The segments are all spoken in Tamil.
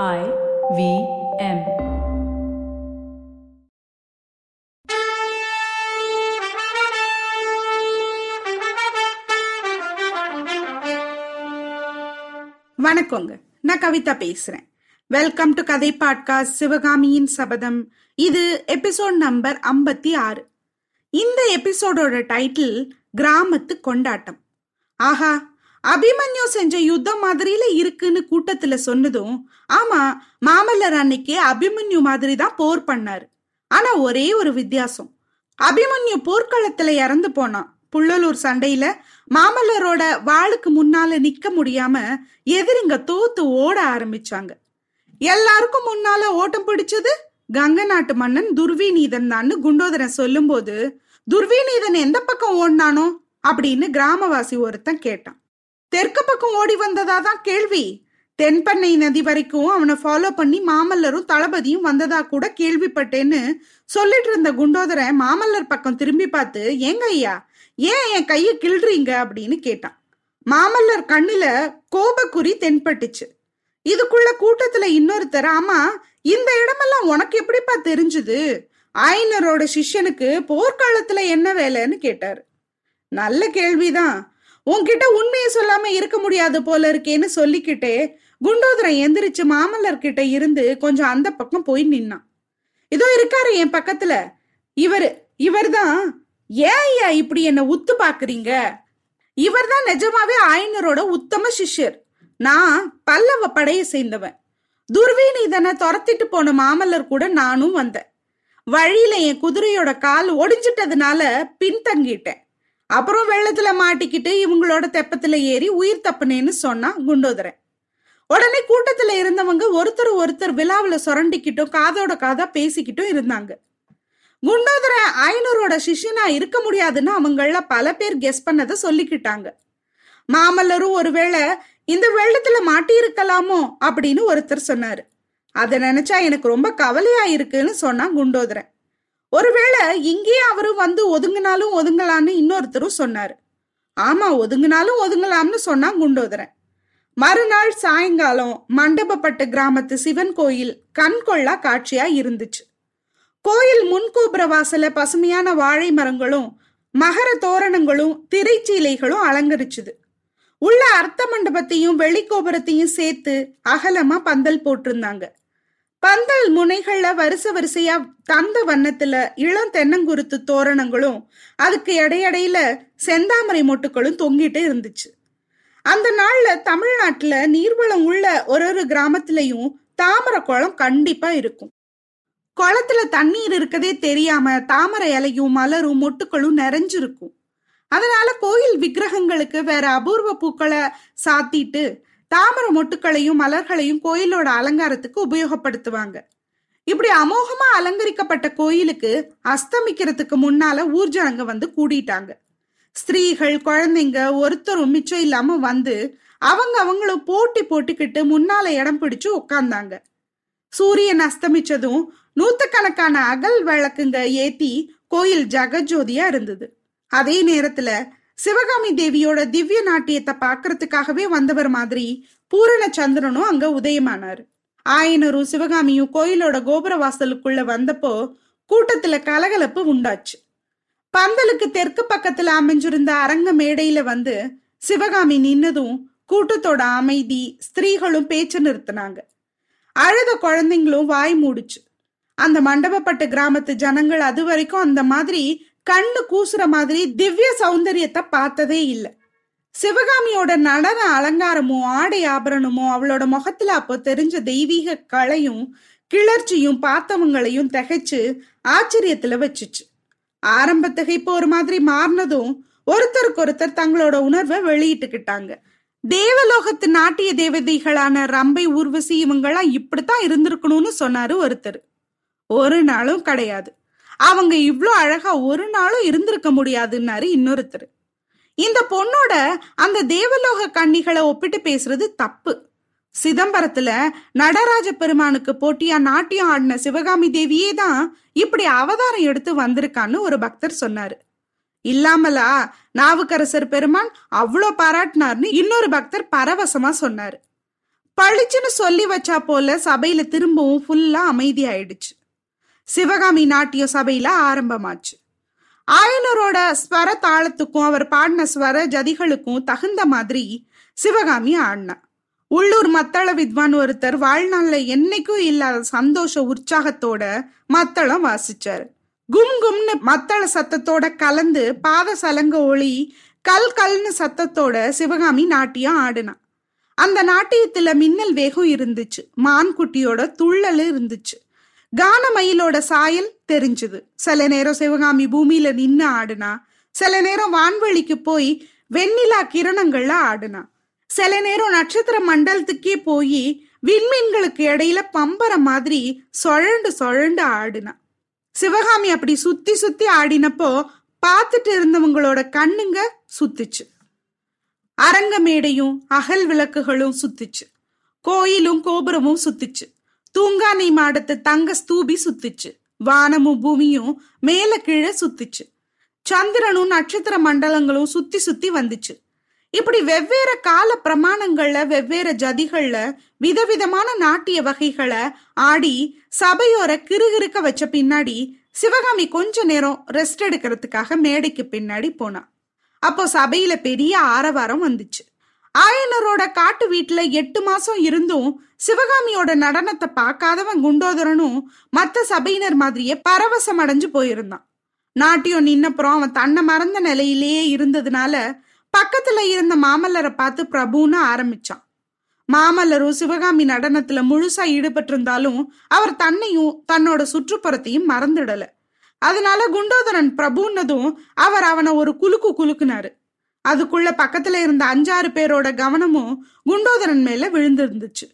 I V M. வணக்கங்க. நான் கவிதா பேசுறேன். வெல்கம் டு கதை பாட்காஸ்ட் சிவகாமியின் சபதம். இது எபிசோட் நம்பர் ஐம்பத்தி ஆறு. இந்த எபிசோடோட டைட்டில் கிராமத்து கொண்டாட்டம். ஆஹா அபிமன்யு செஞ்ச யுத்தம் மாதிரியில இருக்குன்னு கூட்டத்துல சொன்னதும் ஆமா மாமல்லர் அன்னைக்கு அபிமன்யு மாதிரி தான் போர் பண்ணாரு. ஆனா ஒரே ஒரு வித்தியாசம். அபிமன்யு போர்க்களத்துல இறந்து போனான். புள்ளலூர் சண்டையில மாமல்லரோட வாளுக்கு முன்னால நிக்க முடியாம எதிரிங்க தோத்து ஓட ஆரம்பிச்சாங்க. எல்லாருக்கும் முன்னால ஓட்டம் பிடிச்சது கங்க நாட்டு மன்னன் துர்விநீதன் தான் குண்டோதரன் சொல்லும்போது துர்விநீதன் எந்த பக்கம் ஓடினானோ? அப்படின்னு கிராமவாசி ஒருத்தன் கேட்டான். தெற்கு பக்கம் ஓடி வந்ததா தான் கேள்வி. தென்பெண்ணை நதி வரைக்கும் அவனை ஃபாலோ பண்ணி மாமல்லரும் தளபதியும் வந்ததா கூட கேள்விப்பட்டேன்னு சொல்லிட்டு இருந்த குண்டோதரை மாமல்லர் பக்கம் திரும்பி பார்த்து ஏங்க ஐயா ஏன் என் கையை கிள்றீங்க? அப்படின்னு கேட்டான். மாமல்லர் கண்ணுல கோபக்குறி தென்பட்டுச்சு. இதுக்குள்ள கூட்டத்துல இன்னொருத்தர் ஆமா இந்த இடமெல்லாம் உனக்கு எப்படிப்பா தெரிஞ்சுது? ஆயினரோட சிஷ்யனுக்கு போர்க்காலத்துல என்ன வேலைன்னு கேட்டாரு. நல்ல கேள்விதான். உன்கிட்ட உண்மையை சொல்லாம இருக்க முடியாது போல இருக்கேன்னு சொல்லிக்கிட்டே குண்டோதரன் எந்திரிச்சு மாமல்லர் கிட்ட இருந்து கொஞ்சம் அந்த பக்கம் போய் நின்னான். இதோ இருக்காரு என் பக்கத்துல. இவரு இவர்தான் ஏன் ஐயா இப்படி என்ன உத்து பாக்குறீங்க? இவர்தான் நிஜமாவே ஆயனரோட உத்தம சிஷ்யர். நான் பல்லவ படையை சேர்ந்தவன். துர்வீநீதனை துரத்திட்டு போன மாமல்லர் கூட நானும் வந்தேன். வழியில என் குதிரையோட கால் ஒடிஞ்சிட்டதுனால பின்தங்கிட்டேன். அப்புறம் வெள்ளத்துல மாட்டிக்கிட்டு இவங்களோட தெப்பத்துல ஏறி உயிர் தப்புனேன்னு சொன்னா குண்டோதரன். உடனே கூட்டத்துல இருந்தவங்க ஒருத்தர் ஒருத்தர் விழாவில் சுரண்டிக்கிட்டும் காதோட காதா பேசிக்கிட்டும் இருந்தாங்க. குண்டோதர ஐநூறோட சிஷ்யனா இருக்க முடியாதுன்னு அவங்கள பல பேர் கெஸ் பண்ணதை சொல்லிக்கிட்டாங்க. மாமல்லரும் ஒருவேளை இந்த வெள்ளத்துல மாட்டி இருக்கலாமோ அப்படின்னு ஒருத்தர் சொன்னாரு. அதை நினைச்சா எனக்கு ரொம்ப கவலையா இருக்குன்னு சொன்னா குண்டோதரன். ஒருவேளை இங்கேயே அவரும் வந்து ஒதுங்கினாலும் ஒதுங்கலான்னு இன்னொருத்தரும் சொன்னாரு. ஆமா ஒதுங்கினாலும் ஒதுங்கலாம்னு சொன்னா குண்டோதரன். மறுநாள் சாயங்காலம் மண்டபப்பட்டு கிராமத்து சிவன் கோயில் கண்கொள்ளா காட்சியா இருந்துச்சு. கோயில் முன்கோபுர வாசல பசுமையான வாழை மரங்களும் மகர தோரணங்களும் திரைச்சீலைகளும் அலங்கரிச்சுது. உள்ள அர்த்த மண்டபத்தையும் வெளிக்கோபுரத்தையும் சேர்த்து அகலமா பந்தல் போட்டிருந்தாங்க. பந்தல் முனைகள்ல வரிசை வரிசையா தந்த வண்ணத்துல இளம் தென்னங்குருத்து தோரணங்களும் அதுக்கு இடையடையில செந்தாமரை மொட்டுக்களும் தொங்கிட்டு இருந்துச்சு. அந்த நாள்ல தமிழ்நாட்டுல நீர்வளம் உள்ள ஒரு ஒரு கிராமத்திலையும் தாமரை குளம் கண்டிப்பா இருக்கும். குளத்துல தண்ணீர் இருக்கதே தெரியாம தாமரை இலையும் மலரும் மொட்டுக்களும் நிறைஞ்சிருக்கும். அதனால கோயில் விக்கிரகங்களுக்கு வேற அபூர்வ பூக்களை சாத்திட்டு தாமரை மொட்டுக்களையும் மலர்களையும் கோயிலோட அலங்காரத்துக்கு உபயோகப்படுத்துவாங்க. இப்படி அமோகமா அலங்கரிக்கப்பட்ட கோயிலுக்கு அஸ்தமிக்கிறதுக்கு முன்னால ஊர்ஜனங்க வந்து கூடிட்டாங்க. ஸ்திரீகள் குழந்தைங்க ஒருத்தரும் மிச்சம் இல்லாம வந்து அவங்க அவங்களும் போட்டி போட்டுக்கிட்டு முன்னால இடம் பிடிச்சு உட்கார்ந்தாங்க சூரியன் அஸ்தமிச்சதும் நூத்துக்கணக்கான அகல் விளக்குங்க ஏத்தி கோயில் ஜெகஜோதியா இருந்தது. அதே நேரத்துல சிவகாமி தேவியோட திவ்ய நாட்டியத்தை பாக்குறதுக்காகவே வந்தவர் மாதிரி பூரண சந்திரனும் அங்க உதயமானார். ஆயனரும் சிவகாமியும் கோயிலோட கோபுர வாசலுக்குள்ள வந்தப்போ கூட்டத்துல கலகலப்பு உண்டாச்சு. பந்தலுக்கு தெற்கு பக்கத்துல அமைஞ்சிருந்த அரங்க மேடையில வந்து சிவகாமி நின்னதும் கூட்டத்தோட அமைதி ஸ்திரீகளும் பேச்சு நிறுத்தினாங்க. அழுத குழந்தைங்களும் வாய் மூடுச்சு. அந்த மண்டபப்பட்ட கிராமத்து ஜனங்கள் அது வரைக்கும் அந்த மாதிரி கண்ணு கூசுற மாதிரி திவ்ய சௌந்தரியத்தை பார்த்ததே இல்லை. சிவகாமியோட நடன அலங்காரமும் ஆடை ஆபரணமும் அவளோட முகத்துல அப்போ தெரிஞ்ச தெய்வீக கலையும் கிளர்ச்சியும் பார்த்தவங்களையும் திகைச்சு ஆச்சரியத்துல வச்சுச்சு. ஆரம்ப திகைப்பு ஒரு மாதிரி மாறினதும் ஒருத்தருக்கு ஒருத்தர் தங்களோட உணர்வை வெளியிட்டுக்கிட்டாங்க. தேவலோகத்து நாட்டிய தேவதைகளான ரம்பை ஊர்வசி இவங்கெல்லாம் இப்படித்தான் இருந்திருக்கணும்னு சொன்னாரு ஒருத்தர். ஒரு நாளும் கிடையாது. அவங்க இவ்வளோ அழகா ஒரு நாளும் இருந்திருக்க முடியாதுன்னாரு இன்னொருத்தர். இந்த பொண்ணோட அந்த தேவலோக கன்னிகளை ஒப்பிட்டு பேசுறது தப்பு. சிதம்பரத்துல நடராஜ பெருமானுக்கு போட்டியா நாட்டியம் ஆடின சிவகாமி தேவியே தான் இப்படி அவதாரம் எடுத்து வந்திருக்கான்னு ஒரு பக்தர் சொன்னாரு. இல்லாமலா நாவுக்கரசர் பெருமான் அவ்வளோ பாராட்டினார்னு இன்னொரு பக்தர் பரவசமா சொன்னாரு. பளிச்சுன்னு சொல்லி வச்சா போல சபையில திரும்பவும் ஃபுல்லா அமைதி ஆயிடுச்சு சிவகாமி நாட்டிய சபையில ஆரம்பமாச்சு. ஆயனரோட ஸ்வர தாளத்துக்கும் அவர் பாடின ஸ்வர ஜதிகளுக்கும் தகுந்த மாதிரி சிவகாமி ஆடினா. உள்ளூர் மத்தள வித்வான் ஒருத்தர் வாழ்நாள்ல என்னைக்கும் இல்லாத சந்தோஷ உற்சாகத்தோட மத்தளம் வாசிச்சார். கும் கும்னு மத்தள சத்தத்தோட கலந்து பாத சலங்க ஒளி கல் கல்னு சத்தத்தோட சிவகாமி நாட்டியம் ஆடினா. அந்த நாட்டியத்துல மின்னல் வேகம் இருந்துச்சு. மான்குட்டியோட துள்ளல் இருந்துச்சு. கானமயிலோட சாயல் தெரிஞ்சுது. சில நேரம் சிவகாமி பூமியில நின்னு ஆடுனா சில நேரம் வான்வெளிக்கு போய் வெண்ணிலா கிரணங்கள்ல ஆடுனா சில நேரம் நட்சத்திர மண்டலத்துக்கே போய் விண்மீன்களுக்கு இடையில பம்பர மாதிரி சொழண்டு சொழண்டு ஆடுனா. சிவகாமி அப்படி சுத்தி சுத்தி ஆடினப்போ பார்த்துட்டு இருந்தவங்களோட கண்ணுங்க சுத்துச்சு. அரங்க மேடையும் அகல் விளக்குகளும் சுத்துச்சு. கோயிலும் கோபுரமும் சுத்துச்சு. தூங்கானை மாடத்து தங்க ஸ்தூபி சுத்துச்சு. வானமும் பூமியும் மேல கீழே சுத்துச்சு. சந்திரனும் நட்சத்திர மண்டலங்களும் சுத்தி சுத்தி வந்துச்சு. இப்படி வெவ்வேறு கால பிரமாணங்கள்ல வெவ்வேறு ஜதிகள்ல விதவிதமான நாட்டிய வகைகளை ஆடி சபையோர கிருகிருக்க வச்ச பின்னாடி சிவகாமி கொஞ்ச நேரம் ரெஸ்ட் எடுக்கிறதுக்காக மேடைக்கு பின்னாடி போனா. அப்போ சபையில பெரிய ஆரவாரம் வந்துச்சு. ஆயனரோட காட்டு வீட்டுல எட்டு மாசம் இருந்தும் சிவகாமியோட நடனத்தை பார்க்காதவன் குண்டோதரனும் மத்த சபையினர் மாதிரியே பரவசம் அடைஞ்சு போயிருந்தான். நாட்டியம் நின்னப்புறம் அவன் தன்னை மறந்த நிலையிலேயே இருந்ததுனால பக்கத்துல இருந்த மாமல்லரை பார்த்து பிரபுன்னு ஆரம்பிச்சான். மாமல்லரும் சிவகாமி நடனத்துல முழுசா ஈடுபட்டிருந்தாலும் அவர் தன்னையும் தன்னோட சுற்றுப்புறத்தையும் மறந்துடல. அதனால குண்டோதரன் பிரபுன்னதும் அவர் அவனை ஒரு குலுக்கு குலுக்குனாரு. அதுக்குள்ள பக்கத்துல இருந்த அஞ்சாறு பேரோட கவனமும் குண்டோதரன் மேல விழுந்திருந்துச்சு.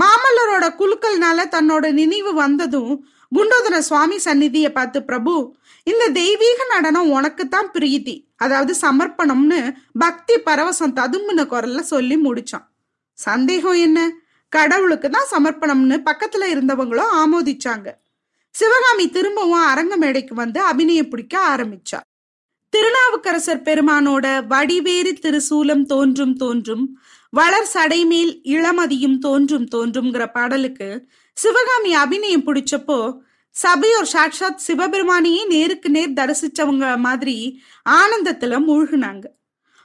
மாமல்லரோட குழுக்கள்னால தன்னோட நினைவு வந்ததும் குண்டோதர சுவாமி சந்நிதியை பார்த்து பிரபு இந்த தெய்வீக நடனம் உனக்குத்தான் பிரீதி அதாவது சமர்ப்பணம்னு பக்தி பரவசம் ததும்புன குரல்ல சொல்லி முடிச்சான். சந்தேகம் என்ன? கடவுளுக்கு தான் சமர்ப்பணம்னு பக்கத்துல இருந்தவங்களும் ஆமோதிச்சாங்க. சிவகாமி திரும்பவும் அரங்க மேடைக்கு வந்து அபிநயம் பிடிக்க ஆரம்பிச்சா. திருநாவுக்கரசர் பெருமானோட வடிவேறு திருசூலம் தோன்றும் தோன்றும் வளர் சடைமேல் இளமதியும் தோன்றும் தோன்றும்ங்கிற பாடலுக்கு சிவகாமி அபிநயம் பிடிச்சப்போ சபையோர் சாட்சாத் சிவபெருமானையே நேருக்கு நேர் தரிசிச்சவங்க மாதிரி ஆனந்தத்துல மூழ்கினாங்க.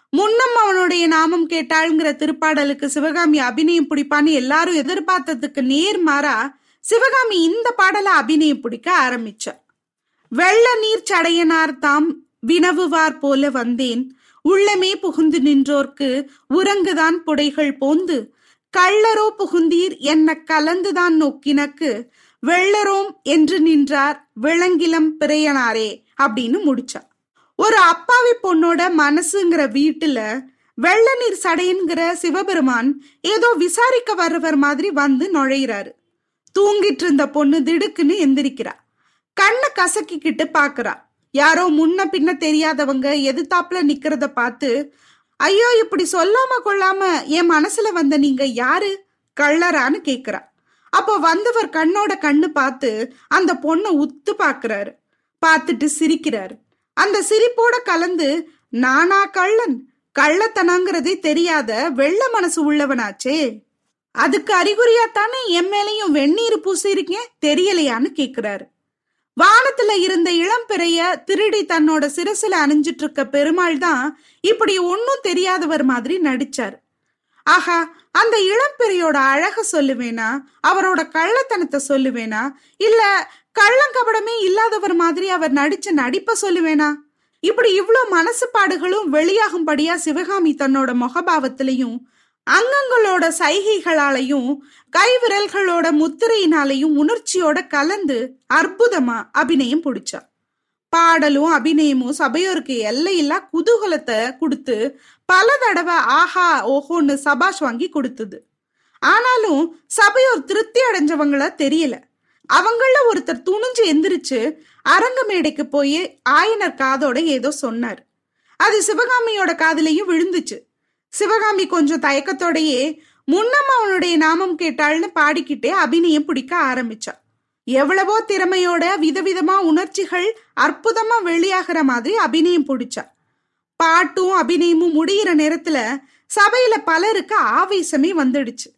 முன்னம் அவனுடைய நாமம் கேட்டாளுங்கிற திருப்பாடலுக்கு சிவகாமி அபிநயம் பிடிப்பான்னு எல்லாரும் எதிர்பார்த்ததுக்கு நேர் மாறா சிவகாமி இந்த பாடலை அபிநயம் பிடிக்க ஆரம்பிச்சா. வெள்ள நீர் சடையனார் தாம் வினவுவார் போல வந்தேன். உள்ளமே புகுந்து நின்றோர்க்கு உறங்குதான் புடைகள் போந்து. கள்ளரோ புகுந்தீர் என்ன கலந்துதான் நோக்கினக்கு. வெள்ளரோம் என்று நின்றார் விளங்கிலம் பிறையனாரே அப்படின்னு முடிச்சா ஒரு அப்பாவி பொண்ணோட மனசுங்கிற வீட்டுல வெள்ள நீர் சடையன்கிற சிவபெருமான் ஏதோ விசாரிக்க வர்றவர் மாதிரி வந்து நுழையிறாரு. தூங்கிட்டு இருந்த பொண்ணு திடுக்குன்னு எந்திரிக்கிறா. கண்ணை கசக்கிக்கிட்டு பாக்குறா. யாரோ முன்ன பின்ன தெரியாதவங்க எதிர்த்தாப்புல நிக்கிறத பார்த்து ஐயோ இப்படி சொல்லாம கொள்ளாம என் மனசுல வந்த நீங்க யாரு? கள்ளரான்னு கேக்குறா. அப்போ வந்தவர் கண்ணோட கண்ணு பார்த்து அந்த பொண்ணை உத்து பாக்குறாரு. பார்த்துட்டு சிரிக்கிறாரு. அந்த சிரிப்போட கலந்து நானா கள்ளன்? கள்ளத்தனங்கிறதே தெரியாத வெள்ள மனசு உள்ளவனாச்சே. அதுக்கு அறிகுறியா தானே என் மேலையும் வெந்நீர் பூசிருக்கேன்? தெரியலையான்னு கேக்குறாரு. வானத்துல இருந்த இளம்பிறைய திருடி தன்னோட சிரசுல அணிஞ்சிட்டு இருக்க பெருமாள் தான் இப்படி ஒன்னும் தெரியாதவர் மாதிரி நடிச்சார். ஆஹா அந்த இளம்பிறையோட அழக சொல்லுவேனா? அவரோட கள்ளத்தனத்தை சொல்லுவேனா? இல்ல கள்ளங்கபடமே இல்லாதவர் மாதிரி அவர் நடிச்ச நடிப்ப சொல்லுவேனா? இப்படி இவ்வளோ மனசுப்பாடுகளும் வெளியாகும்படியா சிவகாமி தன்னோட முகபாவத்திலையும் அங்கங்களோட சைகைகளாலையும் கைவிரல்களோட முத்திரையினாலையும் உணர்ச்சியோட கலந்து அற்புதமா அபிநயம் பிடிச்சா. பாடலும் அபிநயமும் சபையோருக்கு எல்லையில்லா குதூகலத்தை கொடுத்து பல தடவை ஆஹா ஓஹோன்னு சபாஷ் வாங்கி கொடுத்தது. ஆனாலும் சபையோர் திருப்தி அடைஞ்சவங்கள தெரியல. அவங்கள ஒருத்தர் துணிஞ்சு எந்திரிச்சு அரங்க மேடைக்கு போய் ஆயனர் காதோட ஏதோ சொன்னார். அது சிவகாமியோட காதலையும் விழுந்துச்சு. சிவகாமி கொஞ்சம் தயக்கத்தோடையே முன்னம் அவனுடைய நாமம் கேட்டாள்னு பாடிக்கிட்டே அபிநயம் பிடிக்க ஆரம்பிச்சா. எவ்வளவோ திறமையோட விதவிதமா உணர்ச்சிகள் அற்புதமா வெளியாகிற மாதிரி அபிநயம் பிடிச்சா. பாட்டும் அபிநயமும் முடிகிற நேரத்துல சபையில பலருக்கு ஆவேசமே வந்துடுச்சு.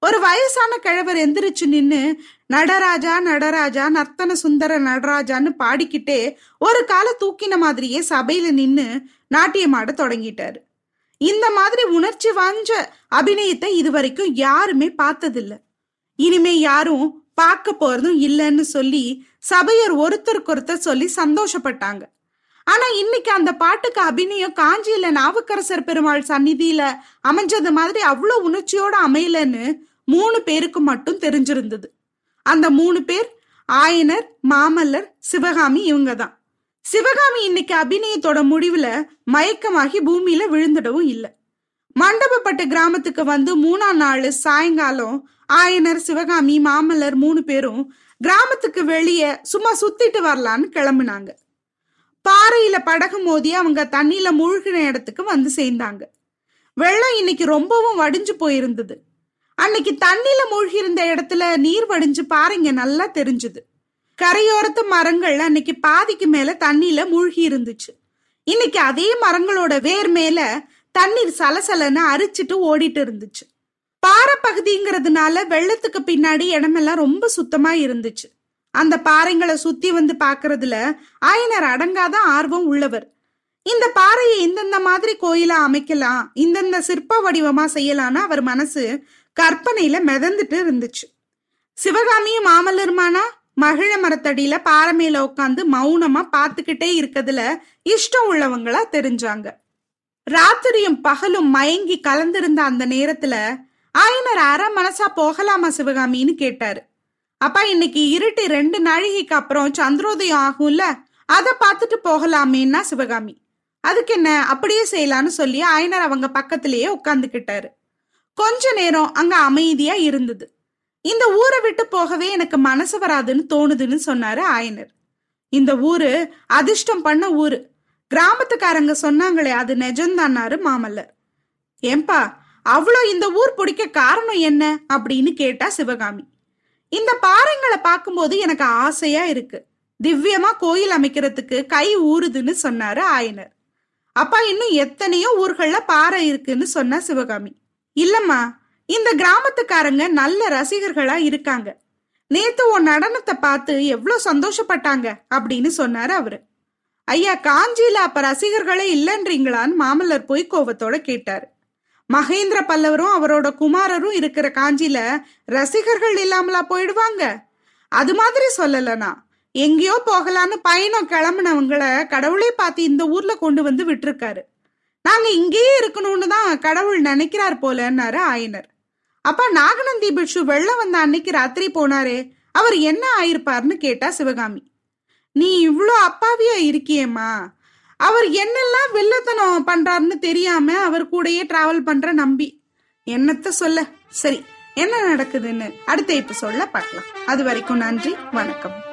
ஒரு வயசான கிழவர் எந்திரிச்சு நின்னு நடராஜா நடராஜா நர்த்தன சுந்தர நடராஜான்னு பாடிக்கிட்டே ஒரு காலை தூக்கின மாதிரியே சபையில நின்னு நாட்டியமாட தொடங்கிட்டாரு. இந்த மாதிரி உணர்ச்சி வாஞ்ச அபிநயத்தை இதுவரைக்கும் யாருமே பார்த்ததில்ல. இனிமே யாரும் பார்க்க போறதும் இல்லைன்னு சொல்லி சபையர் ஒருத்தருக்கு ஒருத்தர் சொல்லி சந்தோஷப்பட்டாங்க. ஆனா இன்னைக்கு அந்த பாட்டுக்கு அபிநயம் காஞ்சியில நாவுக்கரசர் பெருமாள் சந்நிதியில அமைஞ்சது மாதிரி அவ்வளோ உணர்ச்சியோட அமையலன்னு மூணு பேருக்கு மட்டும் தெரிஞ்சிருந்தது. அந்த மூணு பேர் ஆயனர் மாமல்லர் சிவகாமி இவங்க தான் சிவகாமி இன்னைக்கு அபிநயத்தோட முடிவுல மயக்கமாகி பூமியில விழுந்துடவும் இல்லை. மண்டபப்பட்டு கிராமத்துக்கு வந்து மூணாம் நாள் சாயங்காலம் ஆயனர் சிவகாமி மாமல்லர் மூணு பேரும் கிராமத்துக்கு வெளியே சும்மா சுத்திட்டு வரலான்னு கிளம்புனாங்க. பாறையில படகு மோதி அவங்க தண்ணியில மூழ்கின இடத்துக்கு வந்து சேர்ந்தாங்க. வெள்ளம் இன்னைக்கு ரொம்பவும் வடிஞ்சு போயிருந்தது. அன்னைக்கு தண்ணியில மூழ்கி இருந்த இடத்துல நீர் வடிஞ்சு பாறைங்க நல்லா தெரிஞ்சுது. கரையோரத்து மரங்கள் அன்னைக்கு பாதிக்கு மேல தண்ணியில மூழ்கி இருந்துச்சு. இன்னைக்கு அதே மரங்களோட வேர் மேல தண்ணீர் சலசலன்னு அரிச்சிட்டு ஓடிட்டு இருந்துச்சு. பாறை பகுதிங்கிறதுனால வெள்ளத்துக்கு பின்னாடி இடமெல்லாம் ரொம்ப சுத்தமா இருந்துச்சு. அந்த பாறைங்களை சுத்தி வந்து பாக்குறதுல ஆயனர் அடங்காத ஆர்வம் உள்ளவர். இந்த பாறையை இந்தந்த மாதிரி கோயிலா அமைக்கலாம் இந்தந்த சிற்ப வடிவமா செய்யலாம்னு அவர் மனசு கற்பனையில மிதந்துட்டு இருந்துச்சு. சிவகாமியும் மாமல்லருமானா மகிழ மரத்தடியில பாறை மேல உட்காந்து மௌனமா பார்த்துக்கிட்டே இருக்கிறதுல இஷ்டம் உள்ளவங்களா தெரிஞ்சாங்க. ராத்திரியும் பகலும் மயங்கி கலந்திருந்த அந்த நேரத்துல ஆயனர் அரை மனசா போகலாமா சிவகாமின்னு கேட்டாரு. அப்பா இன்னைக்கு இருட்டு ரெண்டு நாழிகைக்கு அப்புறம் சந்திரோதயம் ஆகும்ல அதை பார்த்துட்டு போகலாமேன்னா சிவகாமி. அதுக்கு என்ன அப்படியே செய்யலான்னு சொல்லி ஆயனர் அவங்க பக்கத்திலேயே உட்காந்துக்கிட்டாரு கொஞ்ச நேரம் அங்க அமைதியா இருந்தது. இந்த ஊரை விட்டு போகவே எனக்கு மனசு வராதுன்னு தோணுதுன்னு சொன்னாரு ஆயனர். இந்த ஊரு அதிர்ஷ்டம் பண்ண ஊரு. கிராமத்துக்காரங்க சொன்னாங்களே அது நிஜம்தான்னாரு மாமல்லர். ஏன்பா அவ்வளோ இந்த ஊர் பிடிக்க காரணம் என்ன? அப்படின்னு கேட்டா சிவகாமி. இந்த பாறைங்களை பார்க்கும்போது எனக்கு ஆசையா இருக்கு. திவ்யமா கோயில் அமைக்கிறதுக்கு கை ஊறுதுன்னு சொன்னாரு ஆயனர். அப்பா இன்னும் எத்தனையோ ஊர்கள்ல பாறை இருக்குன்னு சொன்னா சிவகாமி. இல்லம்மா இந்த கிராமத்துக்காரங்க நல்ல ரசிகர்களா இருக்காங்க. நேத்து உன் நடனத்தை பார்த்து எவ்வளோ சந்தோஷப்பட்டாங்க அப்படின்னு சொன்னாரு அவரு. ஐயா காஞ்சியில அப்ப ரசிகர்களே இல்லைன்றீங்களான்னு மாமல்லர் போய் கோவத்தோட கேட்டாரு. மகேந்திர பல்லவரும் அவரோட குமாரரும் இருக்கிற காஞ்சியில ரசிகர்கள் இல்லாமலா போயிடுவாங்க? அது மாதிரி சொல்லலனா எங்கேயோ போகலான்னு பயணம் கிளம்புனவங்கள கடவுளே பார்த்து இந்த ஊர்ல கொண்டு வந்து விட்டுருக்காரு. நாங்க இங்கேயே இருக்கணும்னு தான் கடவுள் நினைக்கிறார் போலன்னாரு ஆயனர். அப்பா நாகநந்தி பிட்சு வெள்ளம் வந்த அன்னைக்கு ராத்திரி போனாரே அவர் என்ன ஆயிருப்பார்னு கேட்டா சிவகாமி. நீ இவ்வளோ அப்பாவியா இருக்கியேம்மா. அவர் என்னெல்லாம் வில்லத்தனம் பண்றாருன்னு தெரியாம அவர் கூடயே டிராவல் பண்ற நம்பி. என்னத்த சொல்ல? சரி என்ன நடக்குதுன்னு அடுத்த சொல்ல பார்க்கலாம். அது வரைக்கும் நன்றி வணக்கம்.